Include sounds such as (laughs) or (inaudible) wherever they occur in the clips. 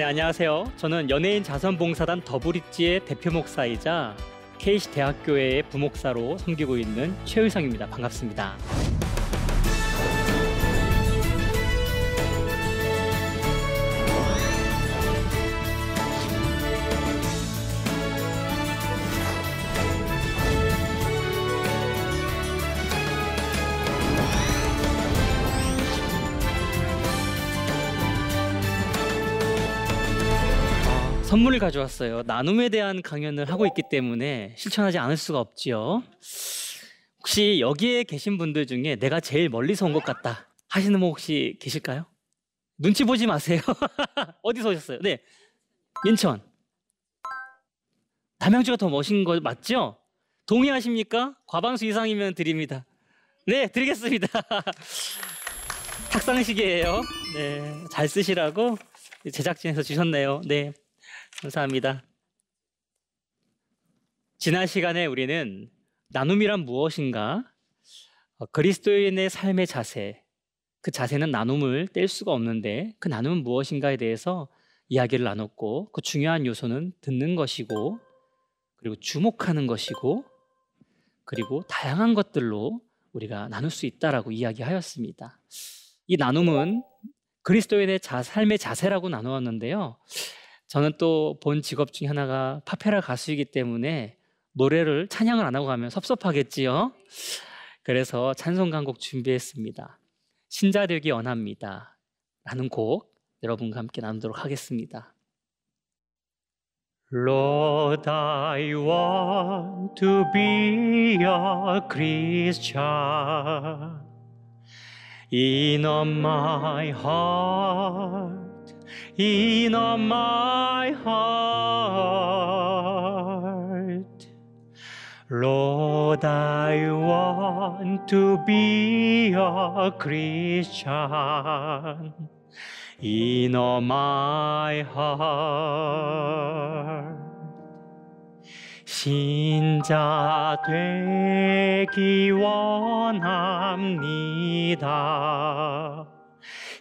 네, 안녕하세요. 저는 연예인 자선봉사단 더브릿지의 대표 목사이자 KC 대학교의 부목사로 섬기고 있는 최의성입니다. 반갑습니다. 선물을 가져왔어요. 나눔에 대한 강연을 하고 있기 때문에 실천하지 않을 수가 없지요. 혹시 여기에 계신 분들 중에 내가 제일 멀리서 온 것 같다 하시는 분 혹시 계실까요? 눈치 보지 마세요. (laughs) 어디서 오셨어요? 네. 인천. 담양주가 더 멋진 거 맞죠? 동의하십니까? 과반수 이상이면 드립니다. 네, 드리겠습니다. (laughs) 탁상식이에요. 네, 잘 쓰시라고 제작진에서 주셨네요. 네. 감사합니다. 지난 시간에 우리는 나눔이란 무엇인가? 어, 그리스도인의 삶의 자세, 그 자세는 나눔을 뗄 수가 없는데 그 나눔은 무엇인가에 대해서 이야기를 나눴고 그 중요한 요소는 듣는 것이고 그리고 주목하는 것이고 그리고 다양한 것들로 우리가 나눌 수 있다라고 이야기하였습니다. 이 나눔은 그리스도인의 자, 삶의 자세라고 나누었는데요. 저는 또 본 직업 중에 하나가 파페라 가수이기 때문에 노래를 찬양을 안 하고 가면 섭섭하겠지요. 그래서 찬송 간곡 준비했습니다. 신자 되기 원합니다. 라는 곡 여러분과 함께 나누도록 하겠습니다. Lord, I want to be a Christian in my heart. In my heart. Lord, I want to be a Christian in my heart. 신자 되기 원합니다.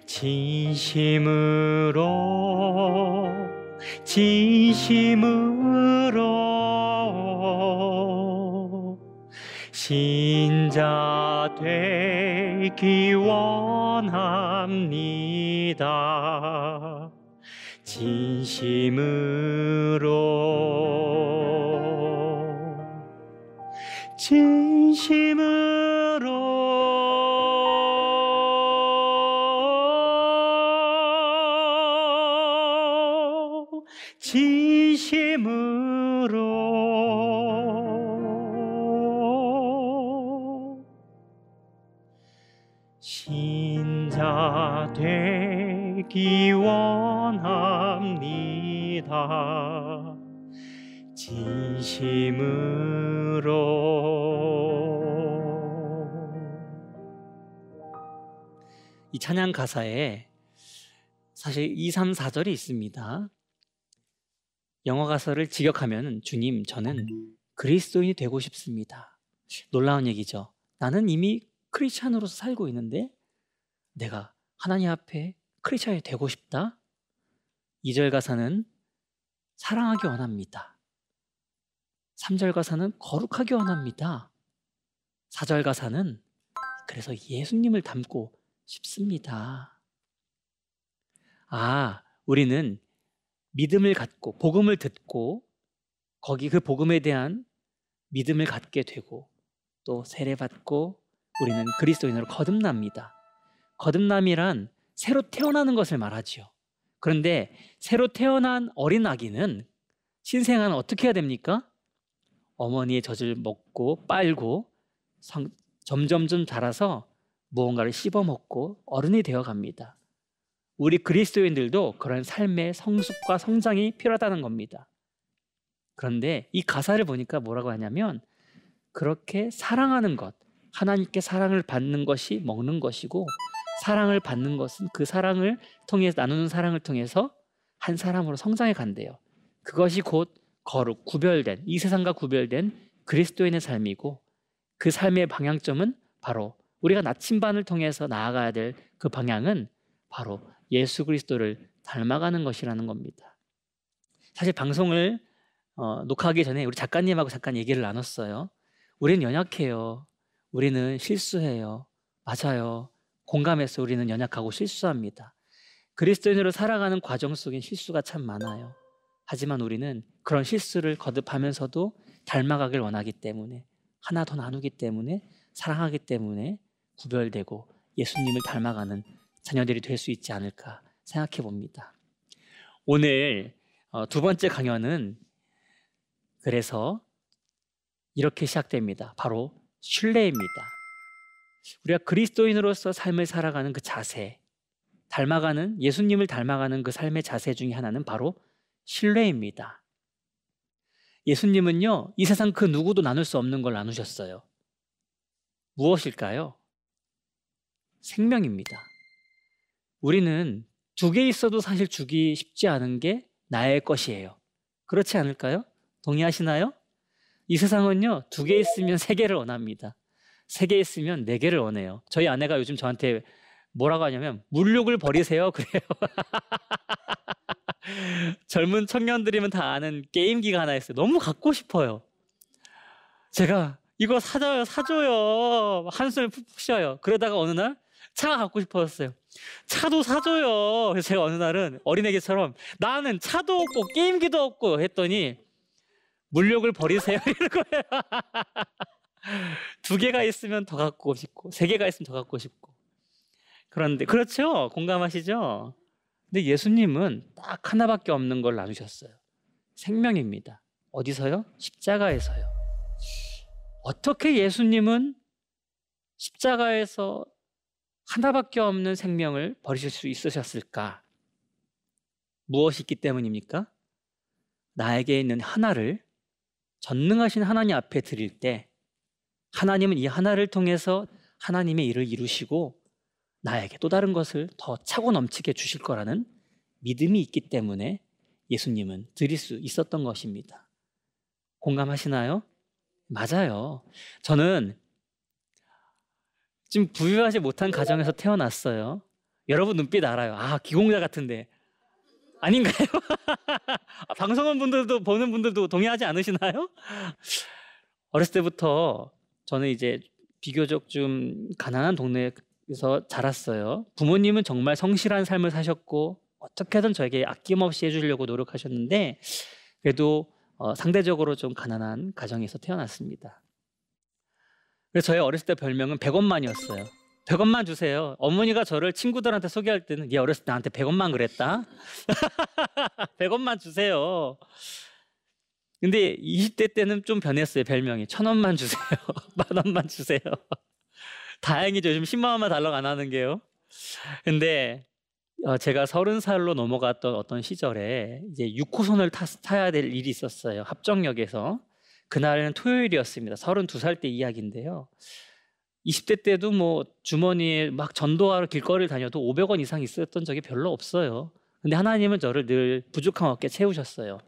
진심으로 진심으로 신자 되기 원합니다. 진심으로 진 진심으로 신자 되기 원합니다. 진심으로 이 찬양 가사에 사실 2, 3, 4절이 있습니다. 영어 가사를 직역하면 주님, 저는 그리스도인이 되고 싶습니다. 놀라운 얘기죠. 나는 이미 크리스찬으로서 살고 있는데 내가 하나님 앞에 크리스찬이 되고 싶다. 2절 가사는 사랑하기 원합니다. 3절 가사는 거룩하기 원합니다. 4절 가사는 그래서 예수님을 닮고 싶습니다. 아, 우리는 믿음을 갖고 복음을 듣고 거기 그 복음에 대한 믿음을 갖게 되고 또 세례 받고 우리는 그리스도인으로 거듭납니다. 거듭남이란 새로 태어나는 것을 말하지요. 그런데 새로 태어난 어린 아기는 신생아는 어떻게 해야 됩니까? 어머니의 젖을 먹고 빨고 성, 점점점 자라서 무언가를 씹어 먹고 어른이 되어 갑니다. 우리 그리스도인들도 그런 삶의 성숙과 성장이 필요하다는 겁니다. 그런데 이 가사를 보니까 뭐라고 하냐면 그렇게 사랑하는 것, 하나님께 사랑을 받는 것이 먹는 것이고 사랑을 받는 것은 그 사랑을 통해서 나누는 사랑을 통해서 한 사람으로 성장해 간대요. 그것이 곧 거룩, 구별된 이 세상과 구별된 그리스도인의 삶이고 그 삶의 방향점은 바로 우리가 나침반을 통해서 나아가야 될 그 방향은 바로 예수 그리스도를 닮아가는 것이라는 겁니다. 사실 방송을 어, 녹화하기 전에 우리 작가님하고 잠깐 얘기를 나눴어요. 우리는 연약해요. 우리는 실수해요. 맞아요. 공감해서 우리는 연약하고 실수합니다. 그리스도인으로 살아가는 과정 속엔 실수가 참 많아요. 하지만 우리는 그런 실수를 거듭하면서도 닮아가길 원하기 때문에 하나 더 나누기 때문에 사랑하기 때문에 구별되고 예수님을 닮아가는 자녀들이 될 수 있지 않을까 생각해 봅니다. 오늘 어, 두 번째 강연은 그래서 이렇게 시작됩니다. 바로 신뢰입니다. 우리가 그리스도인으로서 삶을 살아가는 그 자세, 닮아가는 예수님을 닮아가는 그 삶의 자세 중에 하나는 바로 신뢰입니다. 예수님은요, 이 세상 그 누구도 나눌 수 없는 걸 나누셨어요. 무엇일까요? 생명입니다. 우리는 두 개 있어도 사실 주기 쉽지 않은 게 나의 것이에요. 그렇지 않을까요? 동의하시나요? 이 세상은요, 두 개 있으면 세 개를 원합니다. 세 개 있으면 네 개를 원해요. 저희 아내가 요즘 저한테 뭐라고 하냐면, 물욕을 버리세요. (laughs) 그래요. (laughs) 젊은 청년들이면 다 아는 게임기가 하나 있어요. 너무 갖고 싶어요. 제가 이거 사줘요, 사줘요. 한숨을 푹푹 쉬어요. 그러다가 어느 날 차가 갖고 싶어졌어요. 차도 사줘요. 그래서 제가 어느 날은 어린애기처럼 나는 차도 없고 게임기도 없고 했더니 물욕을 버리세요. (laughs) 이런 거예요. 두 개가 있으면 더 갖고 싶고, 세 개가 있으면 더 갖고 싶고. 그런데, 그렇죠? 공감하시죠? 근데 예수님은 딱 하나밖에 없는 걸 나누셨어요. 생명입니다. 어디서요? 십자가에서요. 어떻게 예수님은 십자가에서 하나밖에 없는 생명을 버리실 수 있으셨을까? 무엇이 있기 때문입니까? 나에게 있는 하나를 전능하신 하나님 앞에 드릴 때 하나님은 이 하나를 통해서 하나님의 일을 이루시고 나에게 또 다른 것을 더 차고 넘치게 주실 거라는 믿음이 있기 때문에 예수님은 드릴 수 있었던 것입니다. 공감하시나요? 맞아요. 저는 지금 부유하지 못한 가정에서 태어났어요. 여러분 눈빛 알아요. 아, 기공자 같은데. 아닌가요? (laughs) 방송원 분들도 보는 분들도 동의하지 않으시나요? 어렸을 때부터 저는 이제 비교적 좀 가난한 동네에서 자랐어요. 부모님은 정말 성실한 삶을 사셨고 어떻게든 저에게 아낌없이 해주려고 노력하셨는데 그래도 어, 상대적으로 좀 가난한 가정에서 태어났습니다. 그래서 저의 어렸을 때 별명은 100원만이었어요. 100원만 주세요. 어머니가 저를 친구들한테 소개할 때는 얘 어렸을 때 나한테 100원만 그랬다. (laughs) 100원만 주세요. 근데 20대 때는 좀 변했어요, 별명이. 1000원만 주세요. (laughs) 만 원만 주세요. (laughs) 다행이죠. 요즘 10만 원만 달라고 안 하는 게요. 근데 어, 제가 30살로 넘어갔던 어떤 시절에 이제 6호선을 타, 타야 될 일이 있었어요. 합정역에서. 그날은 토요일이었습니다. 32살 때 이야기인데요. 20대 때도 뭐 주머니에 막 전도하러 길거리를 다녀도 500원 이상 있었던 적이 별로 없어요. 근데 하나님은 저를 늘 부족함 없게 채우셨어요.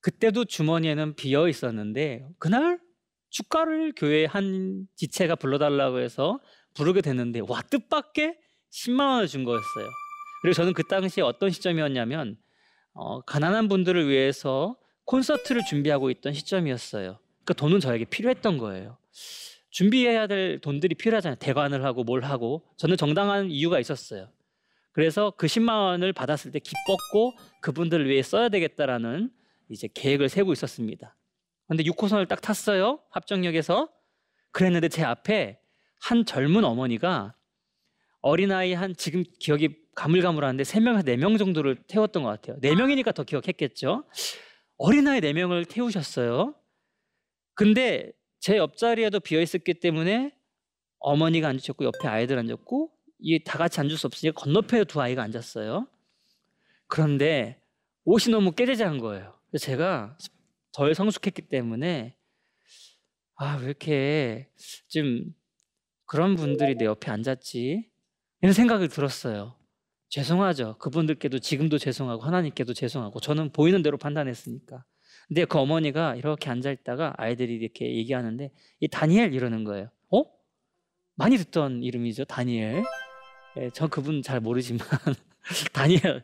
그때도 주머니에는 비어 있었는데 그날 축가를 교회 한 지체가 불러달라고 해서 부르게 됐는데 와 뜻밖의 10만 원을 준 거였어요. 그리고 저는 그 당시에 어떤 시점이었냐면 어, 가난한 분들을 위해서 콘서트를 준비하고 있던 시점이었어요. 그러니까 돈은 저에게 필요했던 거예요. 준비해야 될 돈들이 필요하잖아요. 대관을 하고 뭘 하고. 저는 정당한 이유가 있었어요. 그래서 그 10만 원을 받았을 때 기뻤고 그분들을 위해 써야 되겠다라는 이제 계획을 세고 있었습니다. 근데 6호선을 딱 탔어요. 합정역에서. 그랬는데 제 앞에 한 젊은 어머니가 어린아이 한 지금 기억이 가물가물한데 3명에서 4명 정도를 태웠던 것 같아요. 4명이니까 더 기억했겠죠. 어린아이 4명을 태우셨어요. 근데 제 옆자리에도 비어 있었기 때문에 어머니가 앉으셨고 옆에 아이들 앉았고 이다 같이 앉을 수 없으니까 건너편에 두 아이가 앉았어요. 그런데 옷이 너무 깨재재한 거예요. 그래서 제가 덜 성숙했기 때문에 아 왜 이렇게 좀 그런 분들이 내 옆에 앉았지 이런 생각이 들었어요. 죄송하죠. 그분들께도 지금도 죄송하고 하나님께도 죄송하고 저는 보이는 대로 판단했으니까. 근데 그 어머니가 이렇게 앉아 있다가 아이들이 이렇게 얘기하는데 이 다니엘 이러는 거예요. 어? 많이 듣던 이름이죠. 다니엘. 예, 저 그분 잘 모르지만 (laughs) 다니엘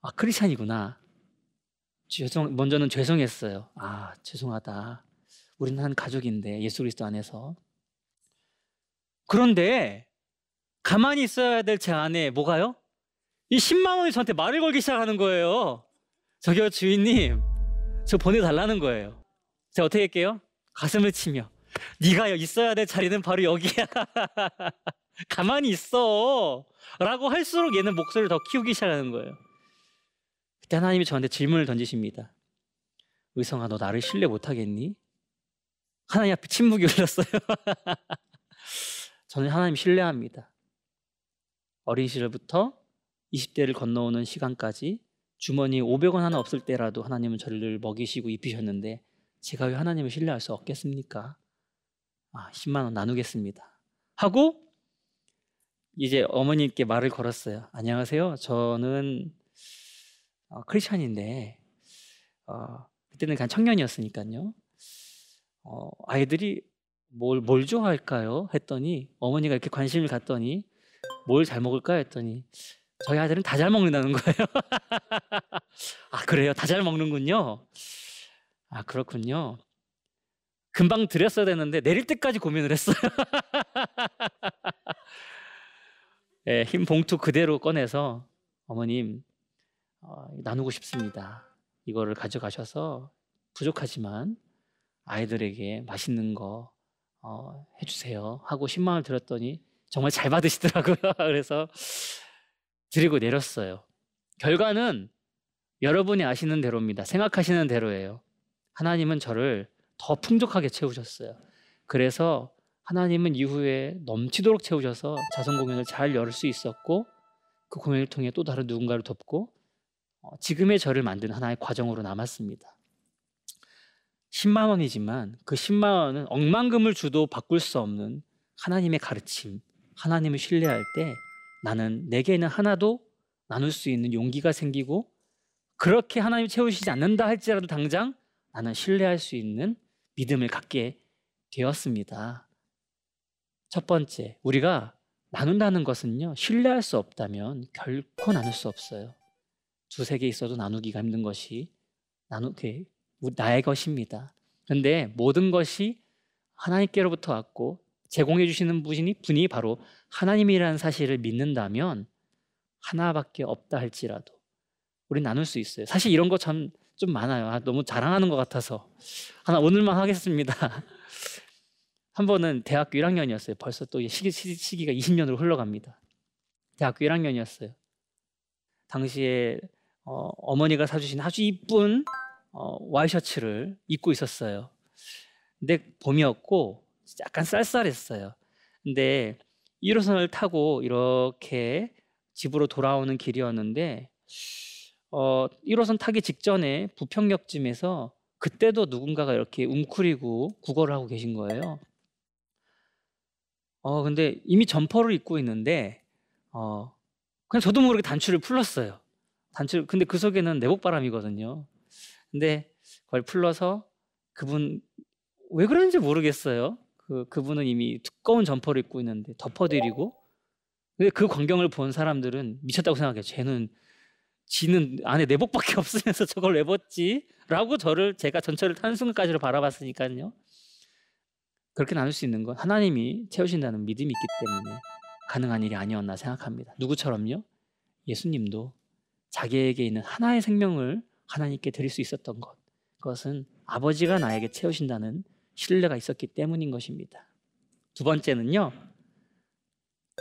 아 크리스찬이구나. 죄송 먼저는 죄송했어요. 아 죄송하다. 우리는 한 가족인데 예수 그리스도 안에서. 그런데 가만히 있어야 될 제 안에 뭐가요? 이 10만 원이 저한테 말을 걸기 시작하는 거예요. 저기요 주인님, 저 보내달라는 거예요. 제가 어떻게 할게요? 가슴을 치며 네가 있어야 될 자리는 바로 여기야. (laughs) 가만히 있어. 라고 할수록 얘는 목소리를 더 키우기 시작하는 거예요. 그때 하나님이 저한테 질문을 던지십니다. 의성아, 너 나를 신뢰 못하겠니? 하나님 앞에 침묵이 흘렀어요. (laughs) 저는 하나님 신뢰합니다. 어린 시절부터 20대를 건너오는 시간까지 주머니에 500원 하나 없을 때라도 하나님은 저를 먹이시고 입히셨는데 제가 왜 하나님을 신뢰할 수 없겠습니까? 아, 10만 원 나누겠습니다. 하고 이제 어머님께 말을 걸었어요. 안녕하세요. 저는 어, 크리스천인데 어, 그때는 그냥 청년이었으니까요. 어, 아이들이 뭘, 뭘 좋아할까요? 했더니 어머니가 이렇게 관심을 갖더니 뭘 잘 먹을까 했더니 저희 아들은 다 잘 먹는다는 거예요. (laughs) 아 그래요? 다 잘 먹는군요. 아 그렇군요. 금방 드렸어야 되는데 내릴 때까지 고민을 했어요. (laughs) 네, 흰 봉투 그대로 꺼내서 어머님 어, 나누고 싶습니다. 이거를 가져가셔서 부족하지만 아이들에게 맛있는 거 어, 해주세요 하고 10만 원을 드렸더니 정말 잘 받으시더라고요. (laughs) 그래서 드리고 내렸어요. 결과는 여러분이 아시는 대로입니다. 생각하시는 대로예요. 하나님은 저를 더 풍족하게 채우셨어요. 그래서 하나님은 이후에 넘치도록 채우셔서 자선 공연을 잘 열을 수 있었고 그 공연을 통해 또 다른 누군가를 돕고 어, 지금의 저를 만든 하나의 과정으로 남았습니다. 10만 원이지만 그 10만 원은 억만금을 주도 바꿀 수 없는 하나님의 가르침, 하나님을 신뢰할 때 나는 내게는 하나도 나눌 수 있는 용기가 생기고 그렇게 하나님 채우시지 않는다 할지라도 당장 나는 신뢰할 수 있는 믿음을 갖게 되었습니다. 첫 번째, 우리가 나눈다는 것은요, 신뢰할 수 없다면 결코 나눌 수 없어요. 두세 개 있어도 나누기가 힘든 것이 나누, 그, 나의 것입니다. 그런데 모든 것이 하나님께로부터 왔고 제공해 주시는 분이, 분이 바로 하나님이라는 사실을 믿는다면 하나밖에 없다 할지라도 우리 나눌 수 있어요. 사실 이런 거 참 좀 많아요. 아, 너무 자랑하는 것 같아서 하나 오늘만 하겠습니다. (laughs) 한 번은 대학교 1학년이었어요. 벌써 또 시기, 시기 가 20년으로 흘러갑니다. 대학교 1학년이었어요. 당시에 어, 머니가 사주신 아주 이쁜 어, 와이셔츠를 입고 있었어요. 근데 봄이었고 약간 쌀쌀했어요. 근데 1호선을 타고 이렇게 집으로 돌아오는 길이었는데 어, 1호선 타기 직전에 부평역쯤에서 그때도 누군가가 이렇게 웅크리고 구걸을 하고 계신 거예요. 어, 근데 이미 점퍼를 입고 있는데 어, 그냥 저도 모르게 단추를 풀렀어요. 단추 근데 그 속에는 내복바람이거든요. 근데 그걸 풀러서 그분 왜 그런지 모르겠어요. 그 그분은 이미 두꺼운 점퍼를 입고 있는데 덮어드리고 근데 그 광경을 본 사람들은 미쳤다고 생각해요. 쟤는 지는 안에 내복밖에 (laughs) 없으면서 저걸 왜 벗지? 라고 저를 제가 전철을 타는 순간까지로 바라봤으니까요. 그렇게 나눌 수 있는 건 하나님이 채우신다는 믿음이 있기 때문에 가능한 일이 아니었나 생각합니다. 누구처럼요? 예수님도 자기에게 있는 하나의 생명을 하나님께 드릴 수 있었던 것. 그것은 아버지가 나에게 채우신다는 신뢰가 있었기 때문인 것입니다. 두 번째는요,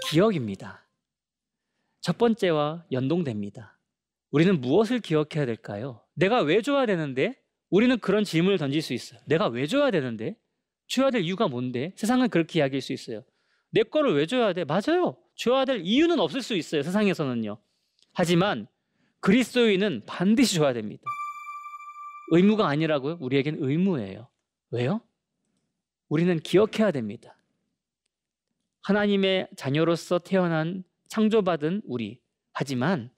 기억입니다. 첫 번째와 연동됩니다. 우리는 무엇을 기억해야 될까요? 내가 왜 줘야 되는데? 우리는 그런 질문을 던질 수 있어요. 내가 왜 줘야 되는데? 줘야 될 이유가 뭔데? 세상은 그렇게 이야기할 수 있어요. 내 거를 왜 줘야 돼? 맞아요. 줘야 될 이유는 없을 수 있어요. 세상에서는요. 하지만 그리스도인은 반드시 줘야 됩니다. 의무가 아니라고요? 우리에겐 의무예요. 왜요? 우리는 기억해야 됩니다. 하나님의 자녀로서 태어난 창조받은 우리. 하지만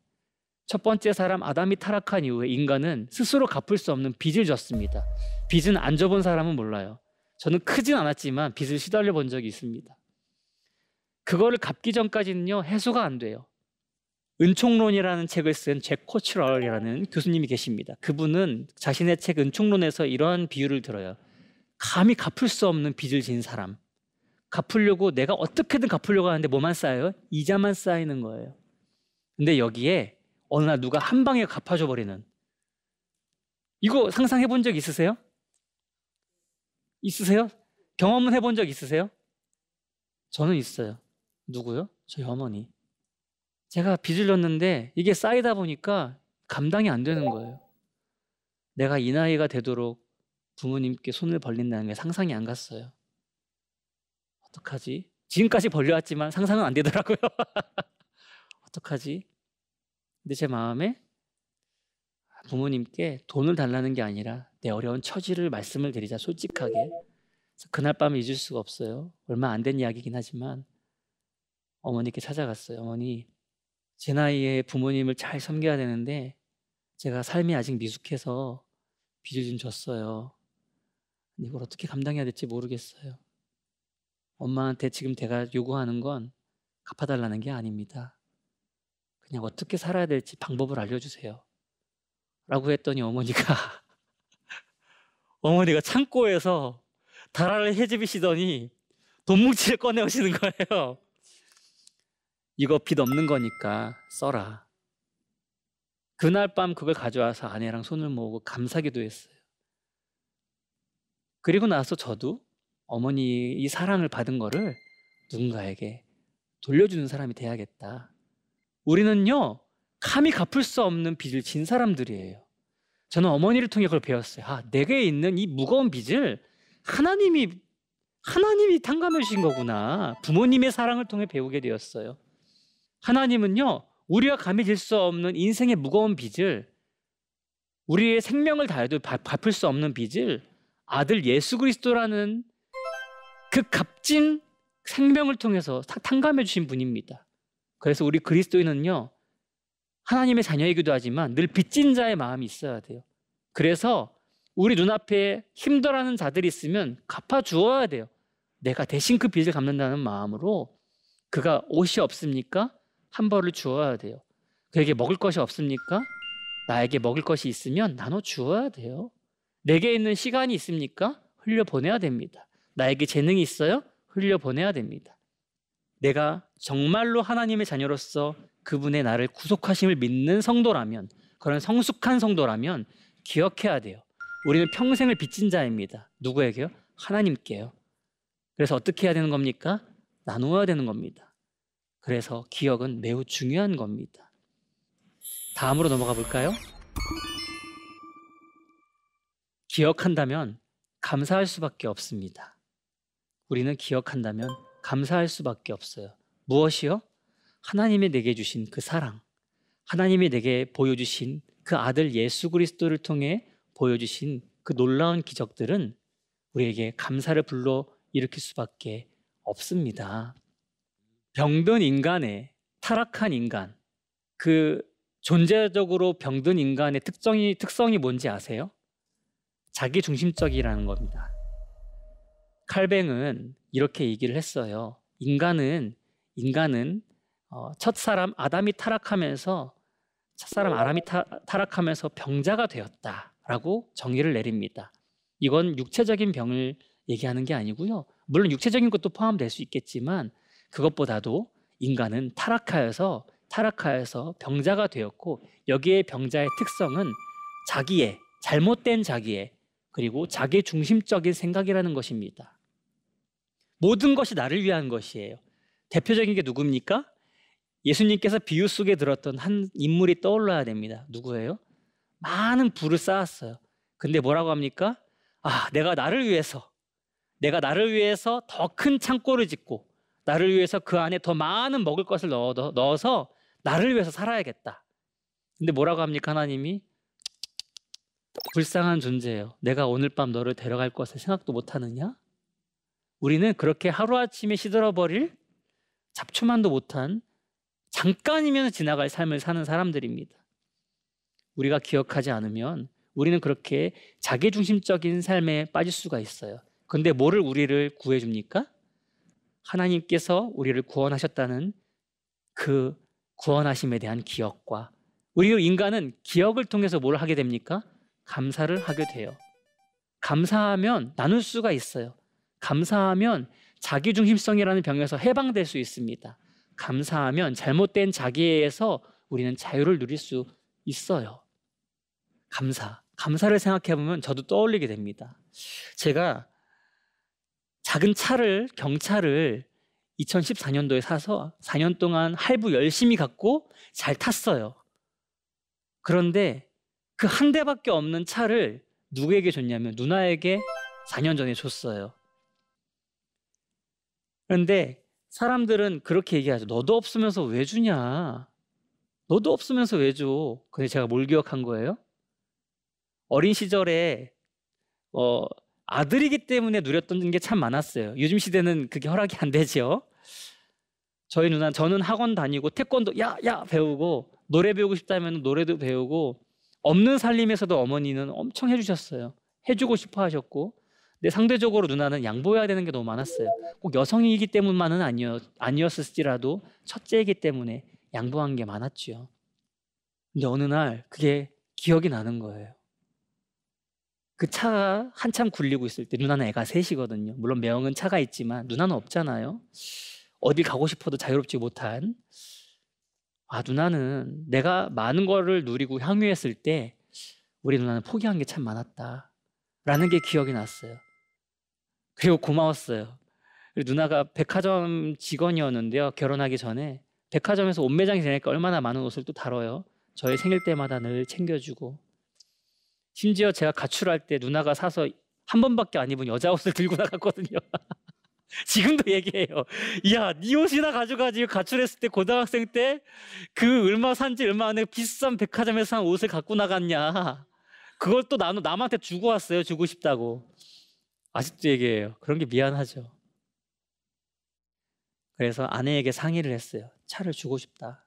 첫 번째 사람 아담이 타락한 이후에 인간은 스스로 갚을 수 없는 빚을 졌습니다. 빚은 안 져본 사람은 몰라요. 저는 크진 않았지만 빚을 시달려 본 적이 있습니다. 그거를 갚기 전까지는요, 해소가 안 돼요. 은총론이라는 책을 쓴 잭 코치럴이라는 교수님이 계십니다. 그분은 자신의 책 은총론에서 이러한 비유를 들어요. 감히 갚을 수 없는 빚을 진 사람. 갚으려고 내가 어떻게든 갚으려고 하는데 뭐만 쌓여요? 이자만 쌓이는 거예요. 근데 여기에 어느 날 누가 한 방에 갚아줘 버리는 이거 상상해 본 적 있으세요? 있으세요? 경험은 해본 적 있으세요? 저는 있어요. 누구요? 저희 어머니. 제가 빚을 졌는데 이게 쌓이다 보니까 감당이 안 되는 거예요. 내가 이 나이가 되도록 부모님께 손을 벌린다는 게 상상이 안 갔어요. 어떡하지? 지금까지 벌려왔지만 상상은 안 되더라고요. (laughs) 어떡하지? 근데 제 마음에 부모님께 돈을 달라는 게 아니라 내 어려운 처지를 말씀을 드리자 솔직하게. 그날 밤을 잊을 수가 없어요. 얼마 안 된 이야기긴 하지만 어머니께 찾아갔어요. 어머니, 제 나이에 부모님을 잘 섬겨야 되는데 제가 삶이 아직 미숙해서 빚을 좀 졌어요. 이걸 어떻게 감당해야 될지 모르겠어요. 엄마한테 지금 제가 요구하는 건 갚아달라는 게 아닙니다. 그냥 어떻게 살아야 될지 방법을 알려주세요. 라고 했더니 어머니가 (laughs) 어머니가 창고에서 다라를 헤집으시더니 돈뭉치를 꺼내오시는 거예요. 이거 빚 없는 거니까 써라. 그날 밤 그걸 가져와서 아내랑 손을 모으고 감사기도 했어요. 그리고 나서 저도 어머니 이 사랑을 받은 거를 누군가에게 돌려주는 사람이 돼야겠다. 우리는요, 감히 갚을 수 없는 빚을 진 사람들이에요. 저는 어머니를 통해 그걸 배웠어요. 아, 내게 있는 이 무거운 빚을 하나님이 하나님이 탕감해 주신 거구나. 부모님의 사랑을 통해 배우게 되었어요. 하나님은요, 우리가 감히 질 수 없는 인생의 무거운 빚을 우리의 생명을 다해도 갚을 수 없는 빚을 아들 예수 그리스도라는 그 값진 생명을 통해서 탕감해 주신 분입니다. 그래서 우리 그리스도인은요, 하나님의 자녀이기도 하지만 늘 빚진 자의 마음이 있어야 돼요. 그래서 우리 눈앞에 힘들어하는 자들이 있으면 갚아 주어야 돼요. 내가 대신 그 빚을 갚는다는 마음으로 그가 옷이 없습니까? 한 벌을 주어야 돼요. 그에게 먹을 것이 없습니까? 나에게 먹을 것이 있으면 나눠 주어야 돼요. 내게 있는 시간이 있습니까? 흘려 보내야 됩니다. 나에게 재능이 있어요? 흘려 보내야 됩니다. 내가 정말로 하나님의 자녀로서 그분의 나를 구속하심을 믿는 성도라면 그런 성숙한 성도라면 기억해야 돼요. 우리는 평생을 빚진 자입니다. 누구에게요? 하나님께요. 그래서 어떻게 해야 되는 겁니까? 나누어야 되는 겁니다. 그래서 기억은 매우 중요한 겁니다. 다음으로 넘어가 볼까요? 기억한다면 감사할 수밖에 없습니다. 우리는 기억한다면 감사할 수밖에 없어요. 무엇이요? 하나님이 내게 주신 그 사랑, 하나님이 내게 보여주신 그 아들 예수 그리스도를 통해 보여주신 그 놀라운 기적들은 우리에게 감사를 불러 일으킬 수밖에 없습니다. 병든 인간의 타락한 인간, 그 존재적으로 병든 인간의 특성이 특성이 뭔지 아세요? 자기 중심적이라는 겁니다. 칼뱅은 이렇게 얘기를 했어요. 인간은 인간은 어, 첫 사람 아담이 타락하면서 첫 사람 아람이 타, 타락하면서 병자가 되었다라고 정의를 내립니다. 이건 육체적인 병을 얘기하는 게 아니고요. 물론 육체적인 것도 포함될 수 있겠지만 그것보다도 인간은 타락하여서 타락하여서 병자가 되었고 여기에 병자의 특성은 자기의 잘못된 자기의 그리고 자기 중심적인 생각이라는 것입니다. 모든 것이 나를 위한 것이에요. 대표적인 게 누굽니까? 예수님께서 비유 속에 들었던 한 인물이 떠올라야 됩니다. 누구예요? 많은 부를 쌓았어요. 근데 뭐라고 합니까? 아, 내가 나를 위해서, 내가 나를 위해서 더 큰 창고를 짓고, 나를 위해서 그 안에 더 많은 먹을 것을 넣어, 넣어서 나를 위해서 살아야겠다. 근데 뭐라고 합니까? 하나님이? 불쌍한 존재예요. 내가 오늘 밤 너를 데려갈 것을 생각도 못 하느냐? 우리는 그렇게 하루아침에 시들어버릴 잡초만도 못한 잠깐이면 지나갈 삶을 사는 사람들입니다. 우리가 기억하지 않으면 우리는 그렇게 자기중심적인 삶에 빠질 수가 있어요. 근데 뭐를 우리를 구해줍니까? 하나님께서 우리를 구원하셨다는 그 구원하심에 대한 기억과 우리 인간은 기억을 통해서 뭘 하게 됩니까? 감사를 하게 돼요. 감사하면 나눌 수가 있어요. 감사하면 자기중심성이라는 병에서 해방될 수 있습니다. 감사하면 잘못된 자기에서 우리는 자유를 누릴 수 있어요. 감사. 감사를 생각해 보면 저도 떠올리게 됩니다. 제가 작은 차를 경차를 2014년도에 사서 4년 동안 할부 열심히 갖고 잘 탔어요. 그런데 그 한 대밖에 없는 차를 누구에게 줬냐면 누나에게 4년 전에 줬어요. 그런데 사람들은 그렇게 얘기하죠. 너도 없으면서 왜 주냐? 너도 없으면서 왜 줘? 근데 제가 뭘 기억한 거예요? 어린 시절에 어, 아들이기 때문에 누렸던 게 참 많았어요. 요즘 시대는 그게 허락이 안 되죠. 저희 누나 저는 학원 다니고 태권도 야야 배우고 노래 배우고 싶다면 노래도 배우고 없는 살림에서도 어머니는 엄청 해주셨어요. 해주고 싶어 하셨고 근데 상대적으로 누나는 양보해야 되는 게 너무 많았어요. 꼭 여성이기 때문만은 아니었, 아니었을지라도 첫째이기 때문에 양보한 게 많았죠. 근데 어느 날 그게 기억이 나는 거예요. 그 차가 한참 굴리고 있을 때 누나는 애가 셋이거든요. 물론 매형은 차가 있지만 누나는 없잖아요. 어디 가고 싶어도 자유롭지 못한 아 누나는 내가 많은 거를 누리고 향유했을 때 우리 누나는 포기한 게 참 많았다 라는 게 기억이 났어요. 그리고 고마웠어요. 누나가 백화점 직원이었는데요. 결혼하기 전에 백화점에서 옷 매장이 되니까 얼마나 많은 옷을 또 다뤄요. 저희 생일 때마다 늘 챙겨주고 심지어 제가 가출할 때 누나가 사서 한 번밖에 안 입은 여자 옷을 들고 나갔거든요. (laughs) 지금도 얘기해요. 야, 네 옷이나 가져가지. 가출했을 때 고등학생 때 그 얼마 산지 얼마 안에 비싼 백화점에서 산 옷을 갖고 나갔냐. 그걸 또 나는 남한테 주고 왔어요. 주고 싶다고. 아직도 얘기해요. 그런 게 미안하죠. 그래서 아내에게 상의를 했어요. 차를 주고 싶다.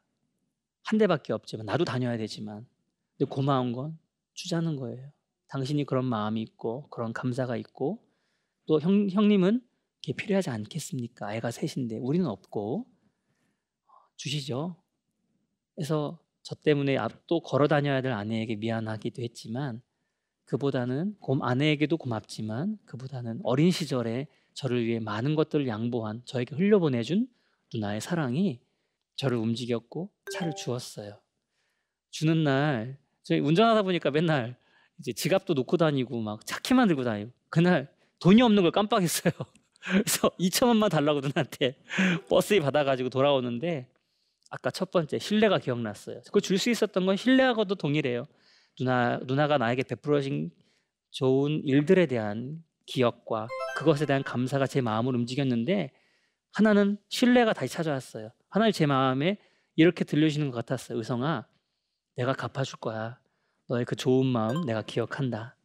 한 대밖에 없지만 나도 다녀야 되지만 근데 고마운 건 주자는 거예요. 당신이 그런 마음이 있고 그런 감사가 있고 또 형, 형님은 그게 필요하지 않겠습니까? 아이가 셋인데 우리는 없고 주시죠. 그래서 저 때문에 또 걸어 다녀야 될 아내에게 미안하기도 했지만 그보다는 아내에게도 고맙지만 그보다는 어린 시절에 저를 위해 많은 것들을 양보한 저에게 흘려보내준 누나의 사랑이 저를 움직였고 차를 주었어요. 주는 날 저희 운전하다 보니까 맨날 이제 지갑도 놓고 다니고 막 차키만 들고 다니고 그날 돈이 없는 걸 깜빡했어요. (laughs) 그래서 (laughs) 2천 원만 달라고 누나한테 (laughs) 버스에 받아가지고 돌아오는데 아까 첫 번째 신뢰가 기억났어요. 그걸 줄수 있었던 건 신뢰하고도 동일해요. 누나 누나가 나에게 베풀어진 좋은 일들에 대한 기억과 그것에 대한 감사가 제 마음을 움직였는데 하나는 신뢰가 다시 찾아왔어요. 하나님 제 마음에 이렇게 들려주시는 것 같았어요. 의성아, 내가 갚아줄 거야. 너의 그 좋은 마음 내가 기억한다.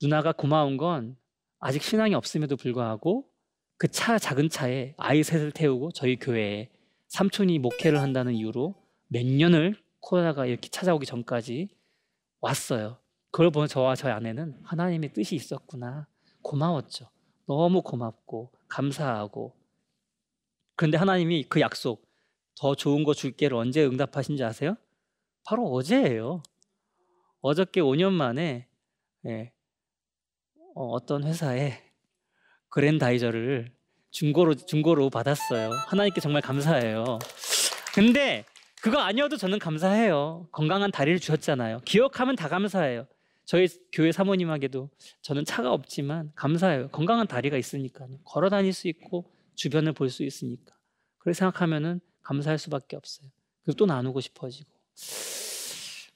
누나가 고마운 건 아직 신앙이 없음에도 불구하고 그 차 작은 차에 아이 셋을 태우고 저희 교회에 삼촌이 목회를 한다는 이유로 몇 년을 코로나가 이렇게 찾아오기 전까지 왔어요. 그걸 보면 저와 저희 아내는 하나님의 뜻이 있었구나. 고마웠죠. 너무 고맙고 감사하고 그런데 하나님이 그 약속 더 좋은 거 줄게를 언제 응답하신지 아세요? 바로 어제예요. 어저께 5년 만에 예, 어, 떤 회사에 그랜다이저를 중고로 중고로 받았어요. 하나님께 정말 감사해요. 근데 그거 아니어도 저는 감사해요. 건강한 다리를 주셨잖아요. 기억하면 다 감사해요. 저희 교회 사모님에게도 저는 차가 없지만 감사해요. 건강한 다리가 있으니까요. 걸어 다닐 수 있고 주변을 볼 수 있으니까. 그렇게 생각하면은 감사할 수밖에 없어요. 그리고 또 나누고 싶어지고.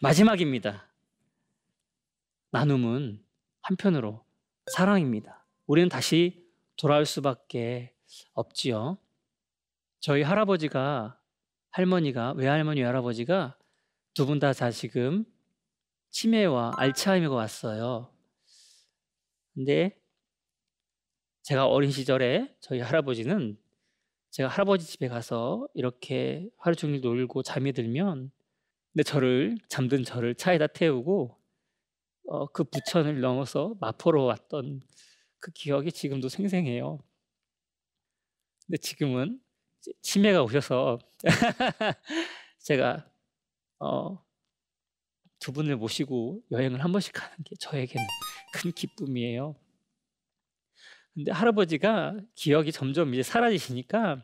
마지막입니다. 나눔은 한편으로 사랑입니다. 우리는 다시 돌아올 수밖에 없지요. 저희 할아버지가 할머니가 외할머니 외할아버지가 두 분다다 지금 치매와 알츠하이머가 왔어요. 근데 제가 어린 시절에 저희 할아버지는 제가 할아버지 집에 가서 이렇게 하루 종일 놀고 잠이 들면 근데 저를 잠든 저를 차에다 태우고 어, 그 부천을 넘어서 마포로 왔던 그 기억이 지금도 생생해요. 근데 지금은 치매가 오셔서 (laughs) 제가 어, 두 분을 모시고 여행을 한 번씩 가는 게 저에게는 큰 기쁨이에요. 근데 할아버지가 기억이 점점 이제 사라지시니까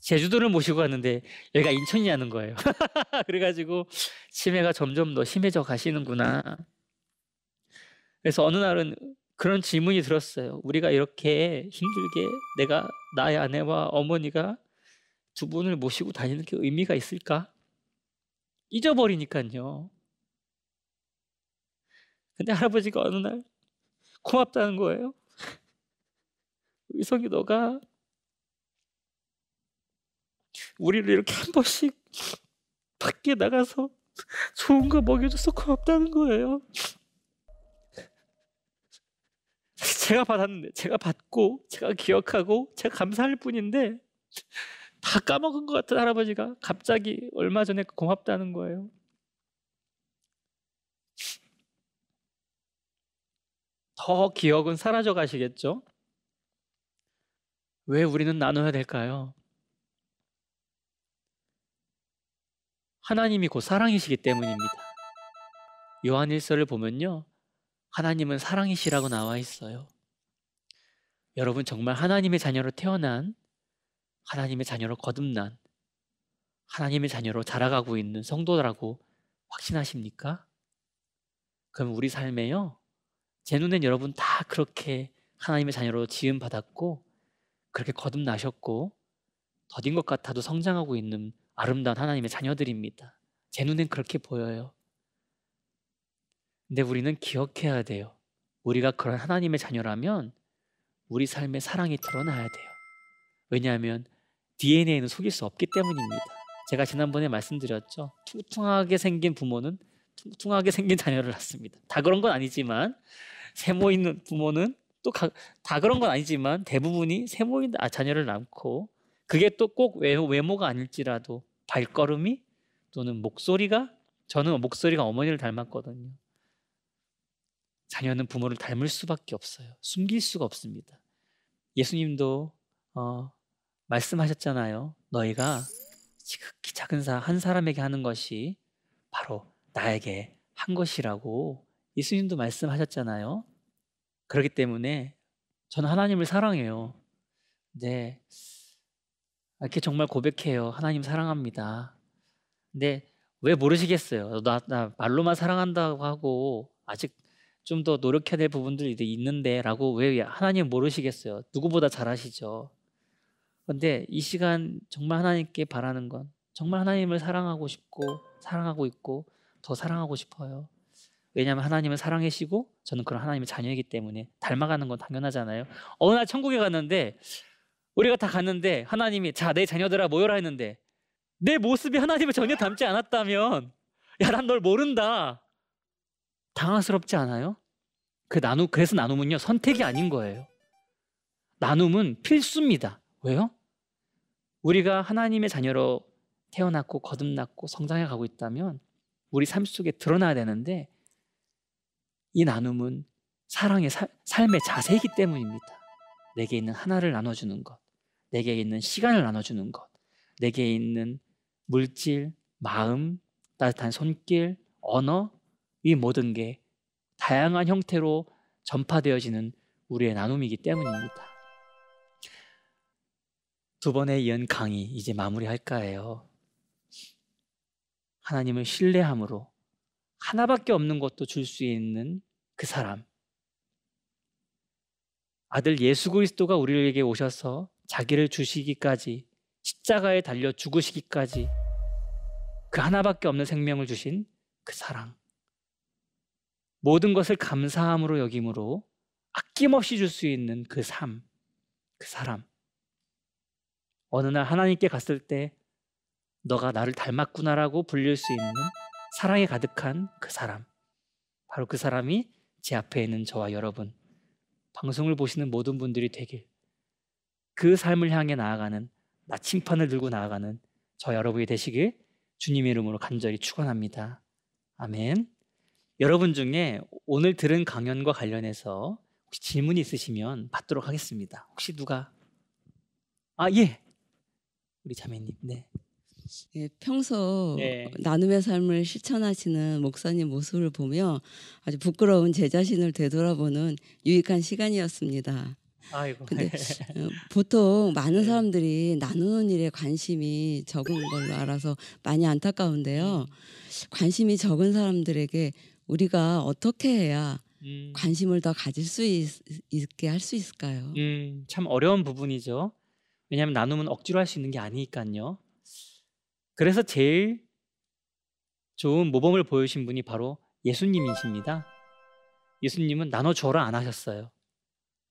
제주도를 모시고 갔는데 여기가 인천이냐는 거예요. (laughs) 그래가지고 치매가 점점 더 심해져 가시는구나. 그래서 어느 날은 그런 질문이 들었어요. 우리가 이렇게 힘들게 내가 나의 아내와 어머니가 두 분을 모시고 다니는 게 의미가 있을까? 잊어버리니까요. 근데 할아버지가 어느 날 고맙다는 거예요. (laughs) 의성이 너가 우리를 이렇게 한 번씩 밖에 나가서 좋은 거 먹여줘서 고맙다는 거예요. 제가 받았는데, 제가 받고, 제가 기억하고, 제가 감사할 뿐인데, 다 까먹은 것 같은 할아버지가 갑자기 얼마 전에 고맙다는 거예요. 더 기억은 사라져 가시겠죠? 왜 우리는 나눠야 될까요? 하나님이 곧 사랑이시기 때문입니다. 요한 일서를 보면요. 하나님은 사랑이시라고 나와 있어요. 여러분 정말 하나님의 자녀로 태어난 하나님의 자녀로 거듭난 하나님의 자녀로 자라가고 있는 성도라고 확신하십니까? 그럼 우리 삶에요. 제 눈엔 여러분 다 그렇게 하나님의 자녀로 지음 받았고 그렇게 거듭나셨고 더딘 것 같아도 성장하고 있는 아름다운 하나님의 자녀들입니다. 제 눈엔 그렇게 보여요. 근데 우리는 기억해야 돼요. 우리가 그런 하나님의 자녀라면 우리 삶에 사랑이 드러나야 돼요. 왜냐하면 DNA는 속일 수 없기 때문입니다. 제가 지난번에 말씀드렸죠. 퉁퉁하게 생긴 부모는 퉁퉁하게 생긴 자녀를 낳습니다. 다 그런 건 아니지만 세모 있는 부모는 또 다 그런 건 아니지만 대부분이 세모 있는 아, 자녀를 낳고 그게 또 꼭 외모가 아닐지라도 발걸음이 또는 목소리가 저는 목소리가 어머니를 닮았거든요. 자녀는 부모를 닮을 수밖에 없어요. 숨길 수가 없습니다. 예수님도 어, 말씀하셨잖아요. 너희가 지극히 작은 사, 한 사람에게 하는 것이 바로 나에게 한 것이라고 예수님도 말씀하셨잖아요. 그렇기 때문에 저는 하나님을 사랑해요. 네. 이렇게 정말 고백해요. 하나님 사랑합니다. 근데 왜 모르시겠어요? 나, 나 말로만 사랑한다고 하고 아직 좀 더 노력해야 될 부분들이 있는데 라고 왜 하나님 모르시겠어요? 누구보다 잘 아시죠? 근데 이 시간 정말 하나님께 바라는 건 정말 하나님을 사랑하고 싶고 사랑하고 있고 더 사랑하고 싶어요. 왜냐하면 하나님은 사랑이시고 저는 그런 하나님의 자녀이기 때문에 닮아가는 건 당연하잖아요. 어느 날 천국에 갔는데 우리가 다 갔는데 하나님이 자 내 자녀들아 모여라 했는데 내 모습이 하나님을 전혀 닮지 않았다면 야 난 널 모른다 당황스럽지 않아요? 그 나누 그래서 나눔은요 선택이 아닌 거예요. 나눔은 필수입니다. 왜요? 우리가 하나님의 자녀로 태어났고 거듭났고 성장해 가고 있다면 우리 삶 속에 드러나야 되는데 이 나눔은 사랑의 사, 삶의 자세이기 때문입니다. 내게 있는 하나를 나눠주는 것, 내게 있는 시간을 나눠주는 것, 내게 있는 물질, 마음, 따뜻한 손길, 언어, 이 모든 게 다양한 형태로 전파되어지는 우리의 나눔이기 때문입니다. 두 번에 이은 강의 이제 마무리할까 해요. 하나님을 신뢰함으로 하나밖에 없는 것도 줄 수 있는 그 사람. 아들 예수 그리스도가 우리에게 오셔서 자기를 주시기까지 십자가에 달려 죽으시기까지 그 하나밖에 없는 생명을 주신 그 사랑. 모든 것을 감사함으로 여김으로 아낌없이 줄 수 있는 그 삶, 그 사람. 어느 날 하나님께 갔을 때 너가 나를 닮았구나라고 불릴 수 있는 사랑에 가득한 그 사람. 바로 그 사람이 제 앞에 있는 저와 여러분, 방송을 보시는 모든 분들이 되길. 그 삶을 향해 나아가는 나침판을 들고 나아가는 저 여러분이 되시길 주님의 이름으로 간절히 축원합니다. 아멘. 여러분 중에 오늘 들은 강연과 관련해서 혹시 질문이 있으시면 받도록 하겠습니다. 혹시 누가 아 예. 우리 자매님. 네. 예, 평소 예. 나눔의 삶을 실천하시는 목사님 모습을 보며 아주 부끄러운 제 자신을 되돌아보는 유익한 시간이었습니다. 아이고. 근데 (laughs) 어, 보통 많은 네. 사람들이 나누는 일에 관심이 적은 걸로 알아서 많이 안타까운데요. 관심이 적은 사람들에게 우리가 어떻게 해야 음. 관심을 더 가질 수 있, 있게 할 수 있을까요? 음, 참 어려운 부분이죠. 왜냐하면 나눔은 억지로 할 수 있는 게 아니니까요. 그래서 제일 좋은 모범을 보여주신 분이 바로 예수님이십니다. 예수님은 나눠줘라 안 하셨어요.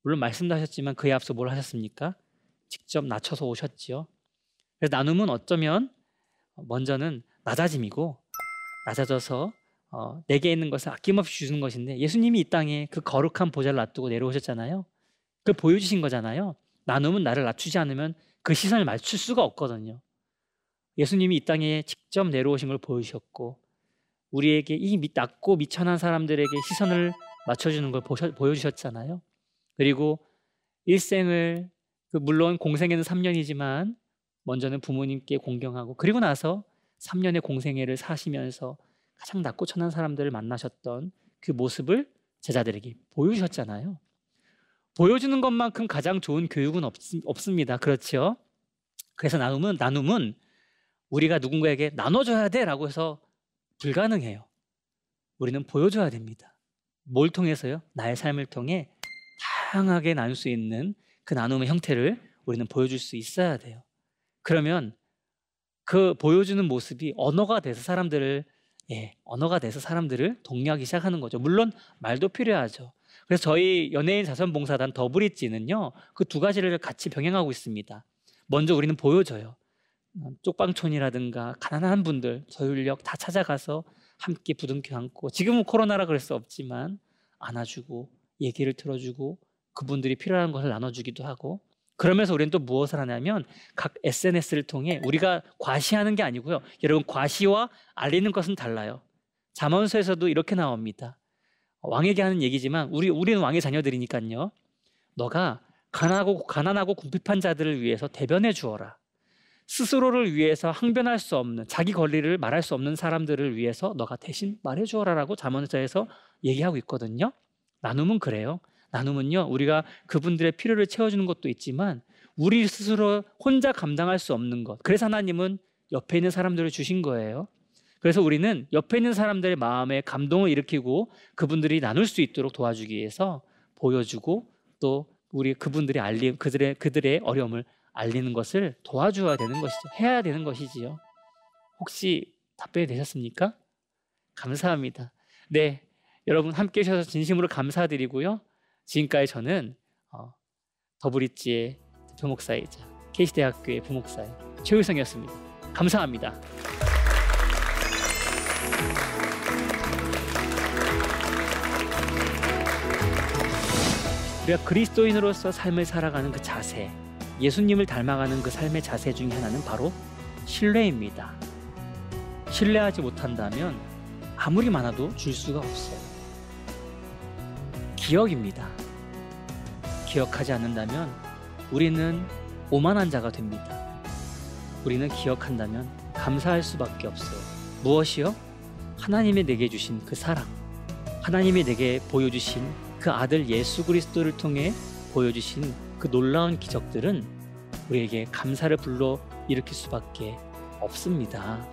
물론 말씀도 하셨지만 그에 앞서 뭘 하셨습니까? 직접 낮춰서 오셨지요. 그래서 나눔은 어쩌면 먼저는 낮아짐이고 낮아져서 어, 내게 있는 것을 아낌없이 주는 것인데 예수님이 이 땅에 그 거룩한 보좌를 놔두고 내려오셨잖아요. 그걸 보여주신 거잖아요. 나눔은 나를 낮추지 않으면 그 시선을 맞출 수가 없거든요. 예수님이 이 땅에 직접 내려오신 걸 보여주셨고 우리에게 이 낮고 미천한 사람들에게 시선을 맞춰주는 걸 보여주셨잖아요. 그리고 일생을 그 물론 공생애는 3년이지만 먼저는 부모님께 공경하고 그리고 나서 3년의 공생애를 사시면서 가장 낮고 천한 사람들을 만나셨던 그 모습을 제자들에게 보여주셨잖아요. 보여주는 것만큼 가장 좋은 교육은 없, 없습니다. 그렇죠? 그래서 나눔은 나눔은 우리가 누군가에게 나눠줘야 돼라고 해서 불가능해요. 우리는 보여줘야 됩니다. 뭘 통해서요? 나의 삶을 통해 다양하게 나눌 수 있는 그 나눔의 형태를 우리는 보여줄 수 있어야 돼요. 그러면 그 보여주는 모습이 언어가 돼서 사람들을 예, 언어가 돼서 사람들을 독려하기 시작하는 거죠. 물론 말도 필요하죠. 그래서 저희 연예인 자선봉사단 더브릿지는요, 그 두 가지를 같이 병행하고 있습니다. 먼저 우리는 보여줘요. 쪽방촌이라든가 가난한 분들, 저율력 다 찾아가서 함께 부둥켜 안고, 지금은 코로나라 그럴 수 없지만 안아주고, 얘기를 들어주고, 그분들이 필요한 것을 나눠주기도 하고 그러면서 우리는 또 무엇을 하냐면 각 SNS를 통해 우리가 과시하는 게 아니고요. 여러분 과시와 알리는 것은 달라요. 잠언서에서도 이렇게 나옵니다. 왕에게 하는 얘기지만 우리 우리는 왕의 자녀들이니까요. 너가 가난하고 가난하고 궁핍한 자들을 위해서 대변해 주어라. 스스로를 위해서 항변할 수 없는 자기 권리를 말할 수 없는 사람들을 위해서 너가 대신 말해 주어라라고 잠언서에서 얘기하고 있거든요. 나눔은 그래요. 나눔은요, 우리가 그분들의 필요를 채워주는 것도 있지만 우리 스스로 혼자 감당할 수 없는 것. 그래서 하나님은 옆에 있는 사람들을 주신 거예요. 그래서 우리는 옆에 있는 사람들의 마음에 감동을 일으키고 그분들이 나눌 수 있도록 도와주기 위해서 보여주고 또 우리 그분들이 알리 그들의 그들의 어려움을 알리는 것을 도와줘야 되는 것이죠. 해야 되는 것이지요. 혹시 답변이 되셨습니까? 감사합니다. 네, 여러분 함께 해주셔서 진심으로 감사드리고요. 지금까지 저는 어, 더브릿지의 부목사이자 케이시대학교의 부목사의 최우성이었습니다. 감사합니다. 우리가 그리스도인으로서 삶을 살아가는 그 자세, 예수님을 닮아가는 그 삶의 자세 중에 하나는 바로 신뢰입니다. 신뢰하지 못한다면 아무리 많아도 줄 수가 없어요. 기억입니다. 기억하지 않는다면 우리는 오만한 자가 됩니다. 우리는 기억한다면 감사할 수밖에 없어요. 무엇이요? 하나님이 내게 주신 그 사랑, 하나님이 내게 보여주신 그 아들 예수 그리스도를 통해 보여주신 그 놀라운 기적들은 우리에게 감사를 불러 일으킬 수밖에 없습니다.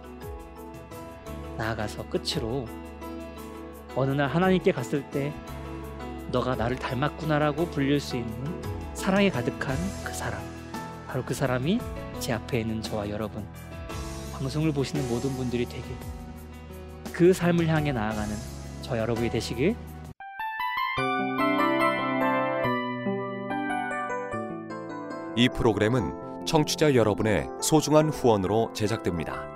나아가서 끝으로 어느 날 하나님께 갔을 때 너가 나를 닮았구나라고 불릴 수 있는 사랑에 가득한 그 사람. 바로 그 사람이 제 앞에 있는 저와 여러분. 방송을 보시는 모든 분들이 되길. 그 삶을 향해 나아가는 저 여러분이 되시길 이 프로그램은 청취자 여러분의 소중한 후원으로 제작됩니다.